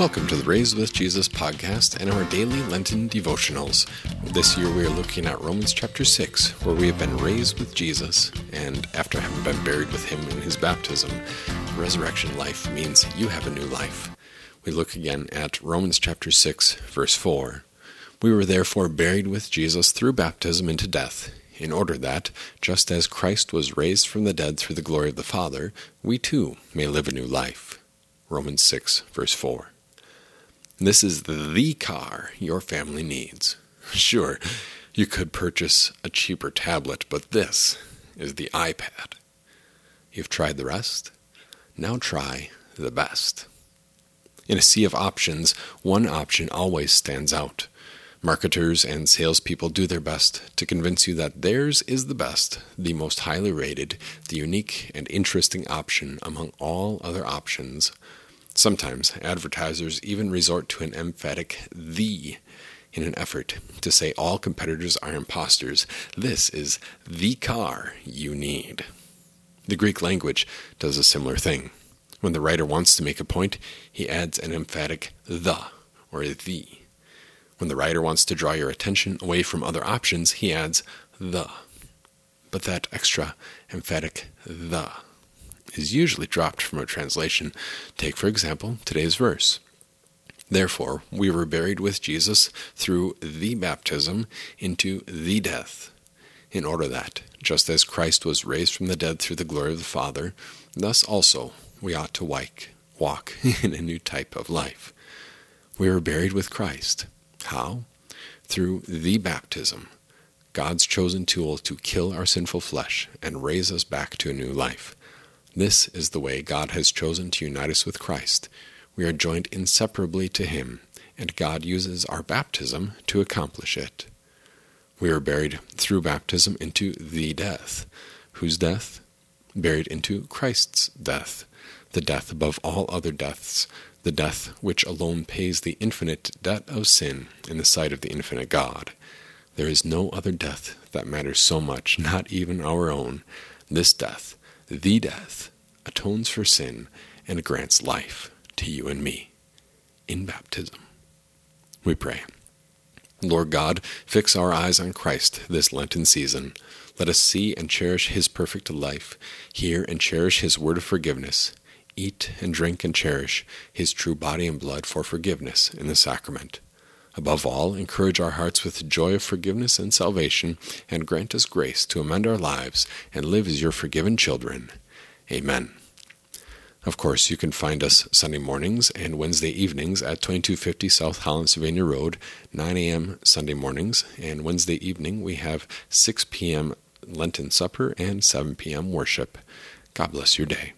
Welcome to the Raised with Jesus podcast and our daily Lenten devotionals. This year we are looking at Romans chapter 6, where we have been raised with Jesus, and after having been buried with him in his baptism, resurrection life means you have a new life. We look again at Romans chapter 6, verse 4. We were therefore buried with Jesus through baptism into death, in order that, just as Christ was raised from the dead through the glory of the Father, we too may live a new life. Romans 6, verse 4. This is the car your family needs. Sure, you could purchase a cheaper tablet, but this is the iPad. You've tried the rest? Now try the best. In a sea of options, one option always stands out. Marketers and salespeople do their best to convince you that theirs is the best, the most highly rated, the unique and interesting option among all other options Sometimes advertisers even resort to an emphatic the in an effort to say all competitors are imposters. This is the car you need. The Greek language does a similar thing. When the writer wants to make a point, he adds an emphatic the or the. When the writer wants to draw your attention away from other options, he adds the. But that extra emphatic the is usually dropped from a translation. Take, for example, today's verse. Therefore, we were buried with Jesus through the baptism into the death, in order that, just as Christ was raised from the dead through the glory of the Father, thus also we ought to walk in a new type of life. We were buried with Christ. How? Through the baptism, God's chosen tool to kill our sinful flesh and raise us back to a new life. This is the way God has chosen to unite us with Christ. We are joined inseparably to Him, and God uses our baptism to accomplish it. We are buried through baptism into the death. Whose death? Buried into Christ's death, the death above all other deaths, the death which alone pays the infinite debt of sin in the sight of the infinite God. There is no other death that matters so much, not even our own. This death the death, atones for sin and grants life to you and me in baptism. We pray. Lord God, fix our eyes on Christ this Lenten season. Let us see and cherish his perfect life, hear and cherish his word of forgiveness, eat and drink and cherish his true body and blood for forgiveness in the sacrament. Above all, encourage our hearts with the joy of forgiveness and salvation, and grant us grace to amend our lives and live as your forgiven children. Amen. Of course, you can find us Sunday mornings and Wednesday evenings at 2250 South Holland Sylvania Road, 9 a.m. Sunday mornings, and Wednesday evening we have 6 p.m. Lenten supper and 7 p.m. worship. God bless your day.